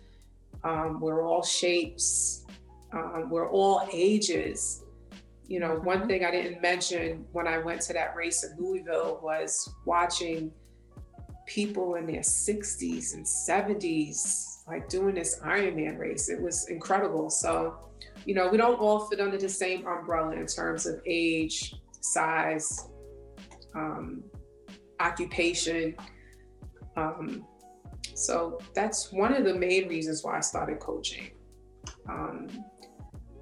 Um, we're all shapes. Um, we're all ages. You know, one mm-hmm. thing I didn't mention when I went to that race in Louisville was watching people in their 60s and 70s like doing this Ironman race. It was incredible. So, you know, we don't all fit under the same umbrella in terms of age, size, um, occupation. Um, so that's one of the main reasons why I started coaching. Um,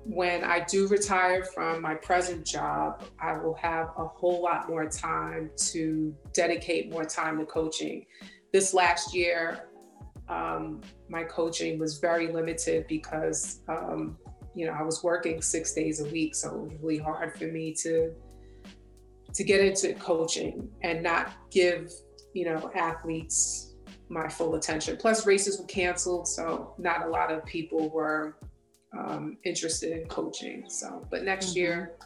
when I do retire from my present job, I will have a whole lot more time to dedicate more time to coaching. This last year, um, my coaching was very limited because um, you know I was working six days a week, so it was really hard for me to to get into coaching and not give you know athletes my full attention. Plus, races were canceled, so not a lot of people were um, interested in coaching. So, but next mm-hmm. year,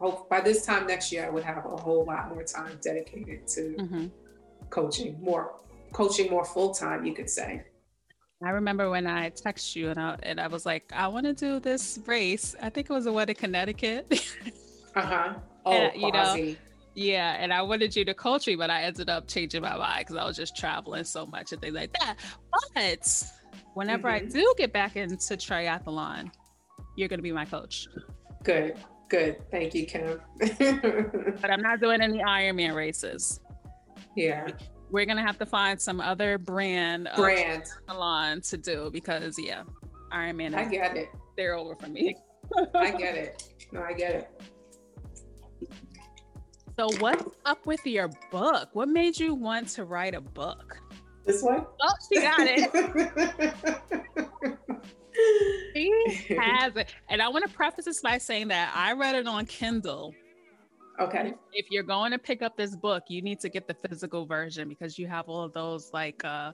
hope by this time next year, I would have a whole lot more time dedicated to mm-hmm. coaching, more coaching more full time, you could say. I remember when I texted you and I, and I was like, I want to do this race. I think it was the one in Connecticut. uh huh. Oh, and, you know, yeah. And I wanted you to coach me, but I ended up changing my mind because I was just traveling so much and things like that. But whenever mm-hmm. I do get back into triathlon, you're going to be my coach. Good. Good. Thank you, Kim. but I'm not doing any Ironman races. Yeah we're gonna have to find some other brand brand salon to do because yeah, Iron Man. I get it. They're over for me. I get it. No, I get it. So what's up with your book? What made you want to write a book? This one? Oh, she got it. she has it. And I want to preface this by saying that I read it on Kindle Okay. If you're going to pick up this book, you need to get the physical version because you have all of those like uh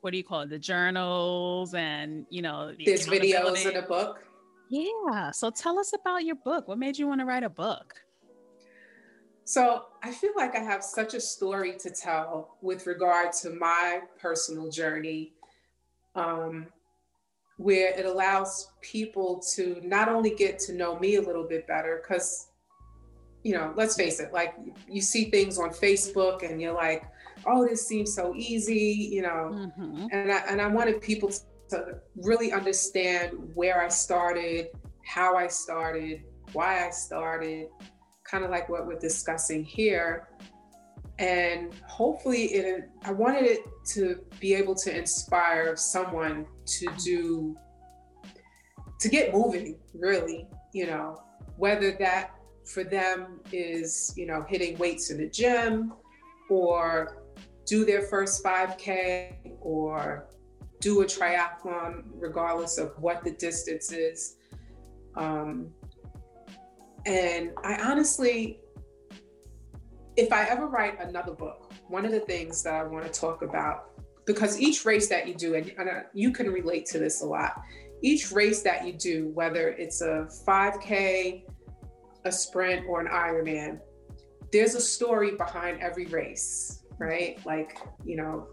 what do you call it? The journals and you know there's videos in the book. Yeah. So tell us about your book. What made you want to write a book? So I feel like I have such a story to tell with regard to my personal journey, um, where it allows people to not only get to know me a little bit better, because, you know, let's face it, like you see things on Facebook and you're like, oh, this seems so easy, you know, mm-hmm. and I, and I wanted people to really understand where I started, how I started, why I started kind of like what we're discussing here. And hopefully, it, I wanted it to be able to inspire someone to do, to get moving, really, you know, whether that for them is, you know, hitting weights in the gym or do their first 5K or do a triathlon, regardless of what the distance is. Um, and I honestly, if I ever write another book, one of the things that I want to talk about, because each race that you do, and, and you can relate to this a lot, each race that you do, whether it's a 5K, a sprint, or an Ironman, there's a story behind every race, right? Like, you know,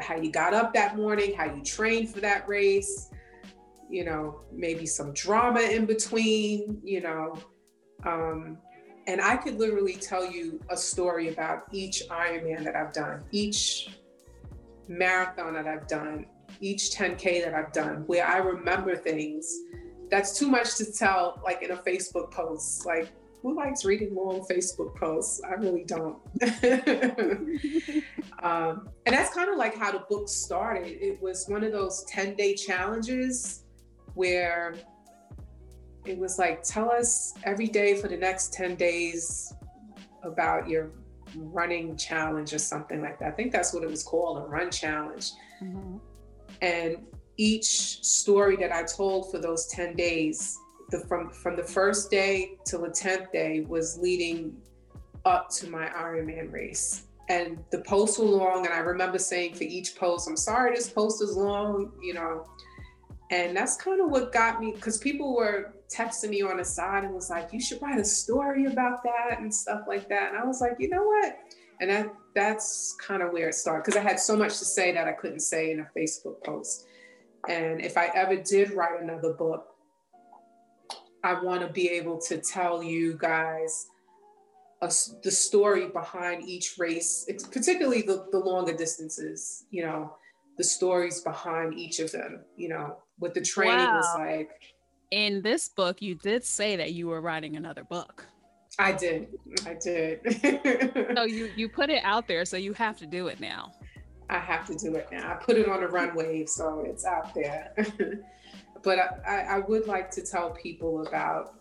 how you got up that morning, how you trained for that race, you know, maybe some drama in between, you know, um, and I could literally tell you a story about each Ironman that I've done, each marathon that I've done, each 10K that I've done, where I remember things. That's too much to tell, like in a Facebook post. Like, who likes reading long Facebook posts? I really don't. um, and that's kind of like how the book started. It was one of those 10 day challenges where it was like, tell us every day for the next 10 days about your running challenge or something like that. I think that's what it was called, a run challenge. Mm-hmm. And each story that I told for those 10 days, the, from, from the first day till the 10th day was leading up to my Ironman race. And the posts were long. And I remember saying for each post, I'm sorry this post is long, you know. And that's kind of what got me, because people were texting me on the side and was like, "You should write a story about that and stuff like that." And I was like, "You know what?" And that that's kind of where it started because I had so much to say that I couldn't say in a Facebook post. And if I ever did write another book, I want to be able to tell you guys a, the story behind each race, particularly the, the longer distances, you know, the stories behind each of them, you know, what the training wow. was like in this book, you did say that you were writing another book. I did. I did. so you you put it out there, so you have to do it now. I have to do it now. I put it on a runway, so it's out there. but I, I would like to tell people about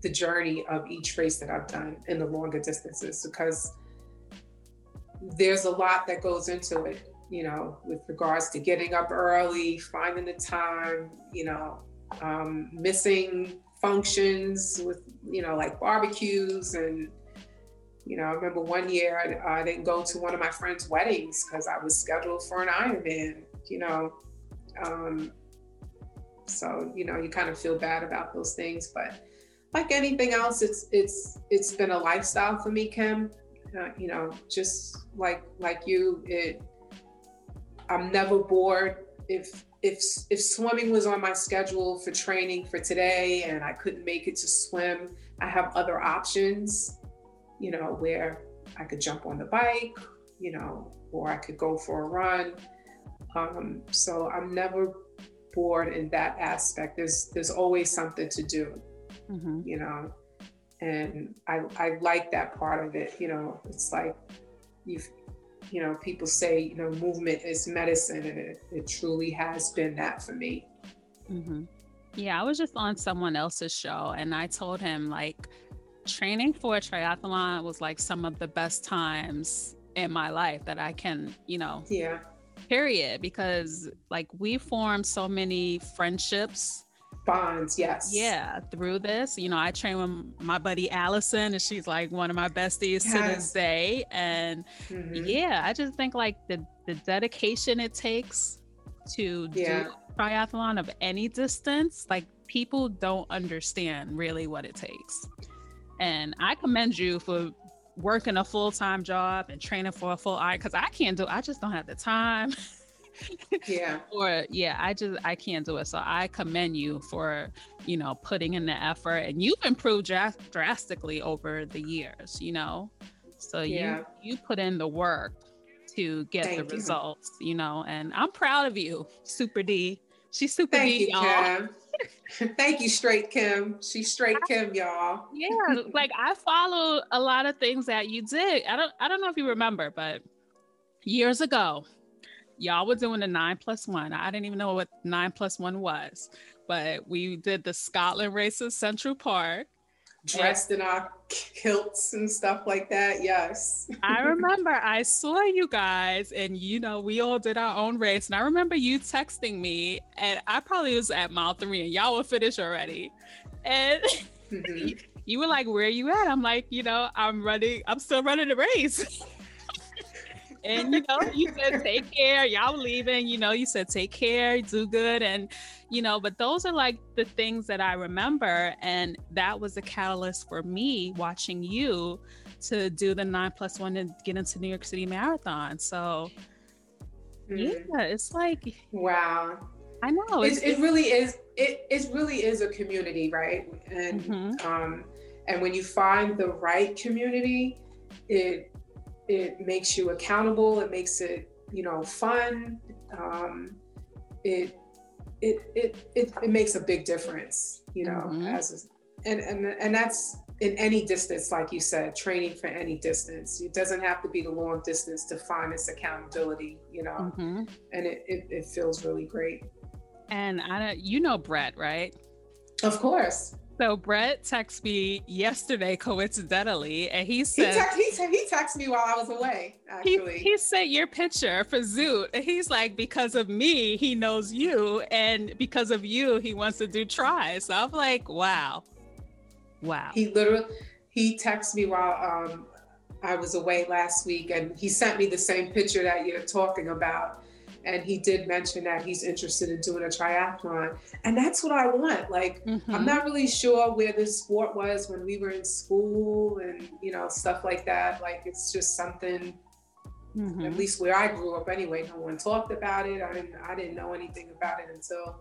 the journey of each race that I've done in the longer distances because there's a lot that goes into it you know, with regards to getting up early, finding the time, you know, um, missing functions with, you know, like barbecues. And, you know, I remember one year I, I didn't go to one of my friends' weddings because I was scheduled for an Ironman, you know. Um, so, you know, you kind of feel bad about those things. But like anything else, it's, it's, it's been a lifestyle for me, Kim. Uh, you know, just like, like you, it, I'm never bored. If if if swimming was on my schedule for training for today and I couldn't make it to swim, I have other options, you know, where I could jump on the bike, you know, or I could go for a run. Um, so I'm never bored in that aspect. There's there's always something to do, mm-hmm. you know, and I I like that part of it. You know, it's like you've you know, people say, you know, movement is medicine, and it, it truly has been that for me. Mm-hmm. Yeah, I was just on someone else's show, and I told him like training for a triathlon was like some of the best times in my life that I can, you know, yeah, period. Because like we formed so many friendships bonds yes yeah through this you know i train with my buddy allison and she's like one of my besties yes. to this day and mm-hmm. yeah i just think like the the dedication it takes to yeah. do triathlon of any distance like people don't understand really what it takes and i commend you for working a full-time job and training for a full eye because i can't do i just don't have the time. Yeah. Or yeah i just i can't do it. So i commend you for you know putting in the effort. And you've improved dr- drastically over the years you know? So yeah. you you put in the work to get Thank the you. results you know? And i'm proud of you super d. She's super Thank d you, y'all Thank you, Straight Kim. She's Straight Kim, y'all. Yeah, like I follow a lot of things that you did. I don't I don't know if you remember, but years ago, y'all were doing the nine plus one. I didn't even know what nine plus one was, but we did the Scotland races Central Park. Dressed in our kilts and stuff like that. Yes. I remember I saw you guys, and you know, we all did our own race. And I remember you texting me, and I probably was at mile three, and y'all were finished already. And mm-hmm. you were like, Where are you at? I'm like, You know, I'm running, I'm still running the race. and you know, you said take care. Y'all leaving. You know, you said take care, do good, and you know. But those are like the things that I remember, and that was a catalyst for me watching you to do the nine plus one and get into New York City Marathon. So mm. yeah, it's like wow. I know it, it really is. It it really is a community, right? And mm-hmm. um, and when you find the right community, it it makes you accountable it makes it you know fun um, it, it it it it makes a big difference you know mm-hmm. as a, and and and that's in any distance like you said training for any distance it doesn't have to be the long distance to find this accountability you know mm-hmm. and it, it, it feels really great and i you know brett right of course so Brett texted me yesterday, coincidentally, and he said he, he, he texted me while I was away. Actually, he, he sent your picture for Zoot, and he's like, because of me, he knows you, and because of you, he wants to do tries. So I'm like, wow, wow. He literally he texted me while um, I was away last week, and he sent me the same picture that you're talking about and he did mention that he's interested in doing a triathlon and that's what i want like mm-hmm. i'm not really sure where this sport was when we were in school and you know stuff like that like it's just something mm-hmm. at least where i grew up anyway no one talked about it i didn't i didn't know anything about it until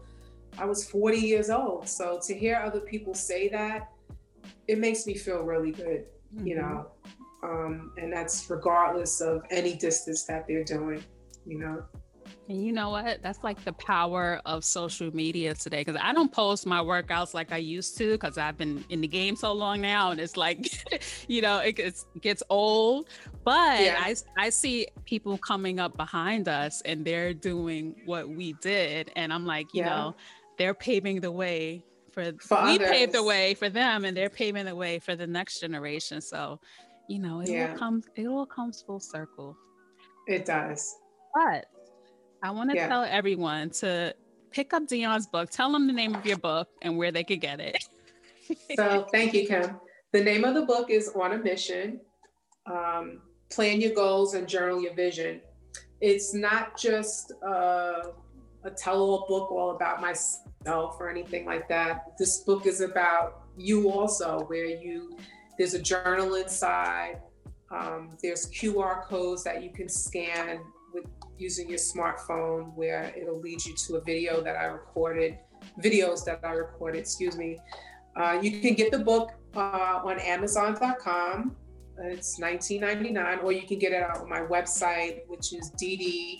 i was 40 years old so to hear other people say that it makes me feel really good mm-hmm. you know um, and that's regardless of any distance that they're doing you know you know what? That's like the power of social media today. Because I don't post my workouts like I used to because I've been in the game so long now. And it's like, you know, it gets, gets old. But yeah. I, I see people coming up behind us and they're doing what we did. And I'm like, you yeah. know, they're paving the way for, for we others. paved the way for them and they're paving the way for the next generation. So, you know, it yeah. all comes, it all comes full circle. It does. But I want to yeah. tell everyone to pick up Dionne's book. Tell them the name of your book and where they could get it. so thank you, Kim. The name of the book is On a Mission. Um, plan your goals and journal your vision. It's not just uh, a tell-all book all about myself or anything like that. This book is about you also, where you there's a journal inside. Um, there's QR codes that you can scan with using your smartphone where it'll lead you to a video that I recorded, videos that I recorded, excuse me. Uh, you can get the book uh, on Amazon.com. It's $19.99, or you can get it on my website, which is dd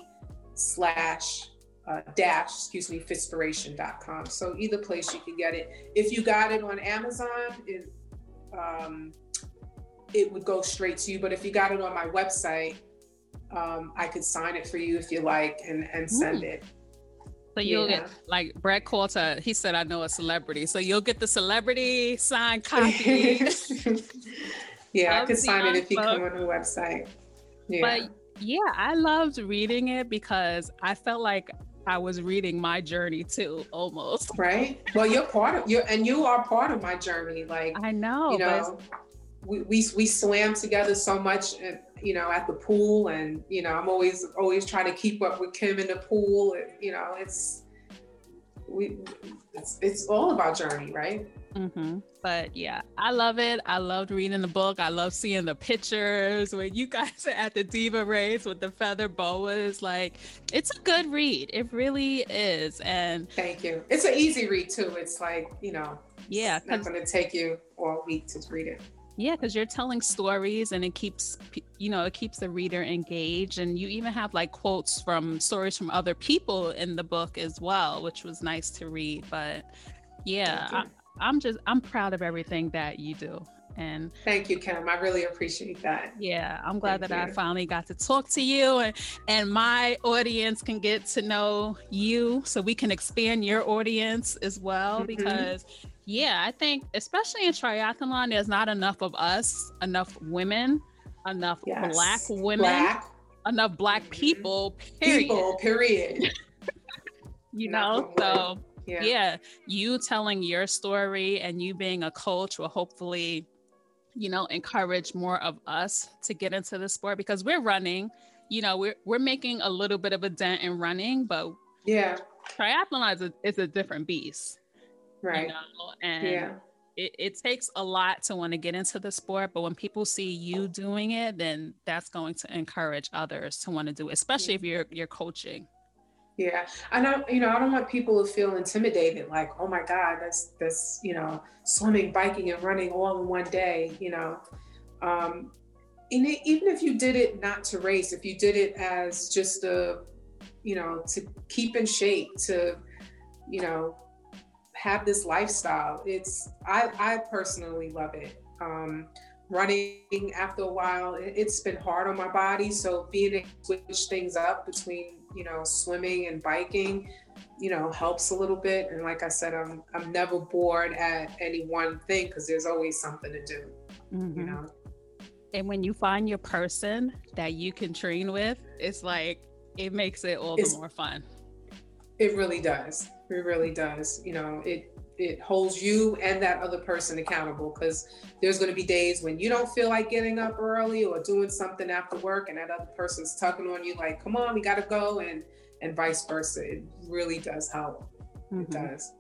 slash uh, dash, excuse me, fitspiration.com. So either place you can get it. If you got it on Amazon, it, um, it would go straight to you. But if you got it on my website, um, I could sign it for you if you like and, and send mm. it. So you'll yeah. get like Brett Coulter, he said I know a celebrity. So you'll get the celebrity signed copy. yeah, I could sign it if you come on the website. Yeah. But yeah, I loved reading it because I felt like I was reading my journey too, almost. Right. Well, you're part of you, and you are part of my journey. Like I know, you know, we, we we swam together so much, and you know, at the pool, and you know, I'm always always trying to keep up with Kim in the pool. You know, it's we it's it's all about journey, right? Mm-hmm. But yeah, I love it. I loved reading the book. I love seeing the pictures when you guys are at the diva race with the feather boas. Like, it's a good read. It really is. And thank you. It's an easy read too. It's like you know, yeah, it's not going to take you all week to read it. Yeah, because you're telling stories and it keeps, you know, it keeps the reader engaged. And you even have like quotes from stories from other people in the book as well, which was nice to read. But yeah, I, I'm just, I'm proud of everything that you do. And thank you, Kim. I really appreciate that. Yeah, I'm glad thank that you. I finally got to talk to you and, and my audience can get to know you so we can expand your audience as well. Mm-hmm. Because yeah, I think especially in triathlon, there's not enough of us, enough women, enough yes. black women, black. enough black people. Period. People. Period. you know, so yeah. yeah, you telling your story and you being a coach will hopefully, you know, encourage more of us to get into the sport because we're running. You know, we're we're making a little bit of a dent in running, but yeah, triathlon is a, is a different beast right you know? and yeah. it, it takes a lot to want to get into the sport but when people see you doing it then that's going to encourage others to want to do it especially if you're you're coaching yeah and i you know i don't want people to feel intimidated like oh my god that's that's you know swimming biking and running all in one day you know um and it, even if you did it not to race if you did it as just a you know to keep in shape to you know have this lifestyle. It's I, I personally love it. Um, running after a while, it's been hard on my body. So being able to switch things up between you know swimming and biking, you know, helps a little bit. And like I said, I'm I'm never bored at any one thing because there's always something to do. Mm-hmm. You know. And when you find your person that you can train with, it's like it makes it all it's, the more fun. It really does. It really does. You know, it it holds you and that other person accountable because there's going to be days when you don't feel like getting up early or doing something after work and that other person's tugging on you like come on we got to go and and vice versa it really does help mm-hmm. it does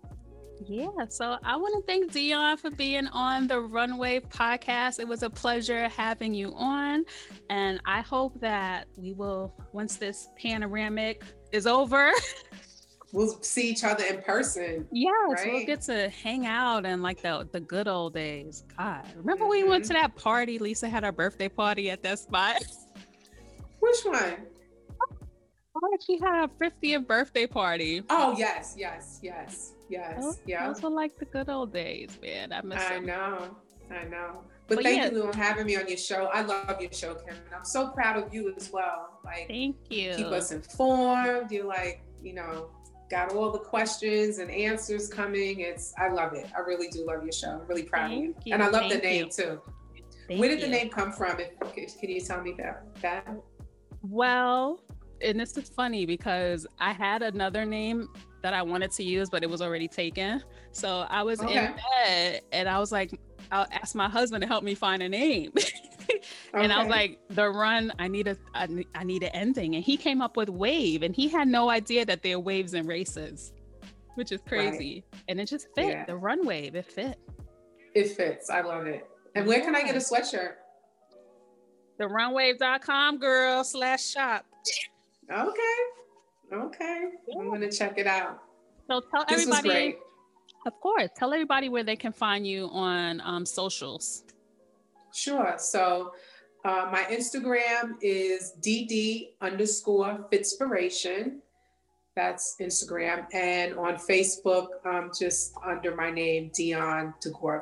yeah, so I want to thank Dionne for being on the Run Wave podcast. It was a pleasure having you on. And I hope that we will, once this panoramic is over, we'll see each other in person. Yes, right? we'll get to hang out and like the the good old days. God, remember mm-hmm. we went to mm-hmm. that party? Lisa had our birthday party at that spot. Which one? Oh, she had a 50th birthday party. Oh yes, yes, yes, yes. Those, yeah. Those were like the good old days, man. I miss. I them. know, I know. But, but thank yeah. you for having me on your show. I love your show, Kim, and I'm so proud of you as well. Like, thank you. Keep us informed. You're like, you know, got all the questions and answers coming. It's I love it. I really do love your show. I'm really proud Thank of you. you. And I love Thank the name you. too. Thank Where did the name come from? If, can you tell me that? That. Well, and this is funny because I had another name that I wanted to use, but it was already taken. So I was okay. in bed and I was like, I'll ask my husband to help me find a name. and I was like, the run, I need a, I, I need an ending. And he came up with wave, and he had no idea that there are waves and races, which is crazy. Right. And it just fit yeah. the run wave. It fit. It fits. I love it. And where can I get a sweatshirt? The runwave.com girl slash shop. Okay. Okay. Yeah. I'm gonna check it out. So tell this everybody. Of course, tell everybody where they can find you on um, socials. Sure. So uh, my Instagram is dd underscore fitspiration. That's Instagram. And on Facebook, um, just under my name, Dionne DeGourville.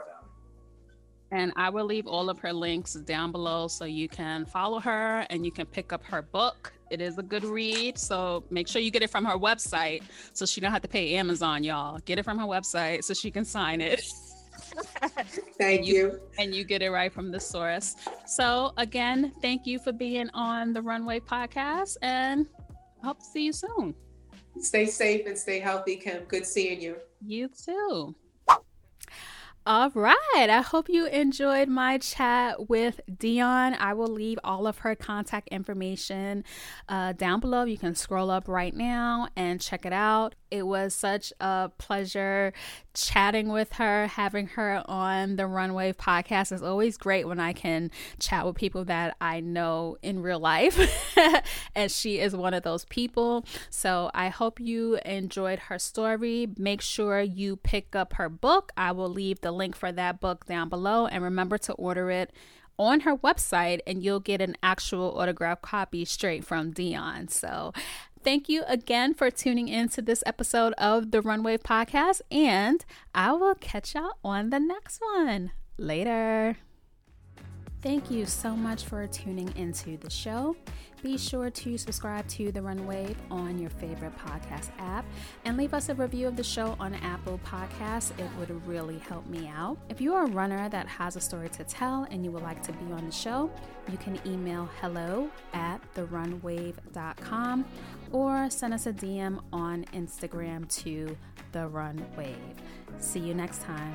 And I will leave all of her links down below so you can follow her and you can pick up her book. It is a good read. So make sure you get it from her website so she don't have to pay Amazon, y'all. Get it from her website so she can sign it. thank you, you, And you get it right from the source. So, again, thank you for being on the Run Wave podcast and I hope to see you soon. Stay safe and stay healthy, Kim. Good seeing you. You too. All right. I hope you enjoyed my chat with Dionne. I will leave all of her contact information uh, down below. You can scroll up right now and check it out. It was such a pleasure chatting with her, having her on the Run Wave podcast. It's always great when I can chat with people that I know in real life, and she is one of those people. So I hope you enjoyed her story. Make sure you pick up her book. I will leave the link for that book down below, and remember to order it on her website and you'll get an actual autograph copy straight from Dionne. So thank you again for tuning in to this episode of the Run Wave Podcast, and I will catch y'all on the next one. Later. Thank you so much for tuning into the show. Be sure to subscribe to The Run Wave on your favorite podcast app and leave us a review of the show on Apple Podcasts. It would really help me out. If you are a runner that has a story to tell and you would like to be on the show, you can email hello at therunwave.com or send us a DM on Instagram to The Run Wave. See you next time.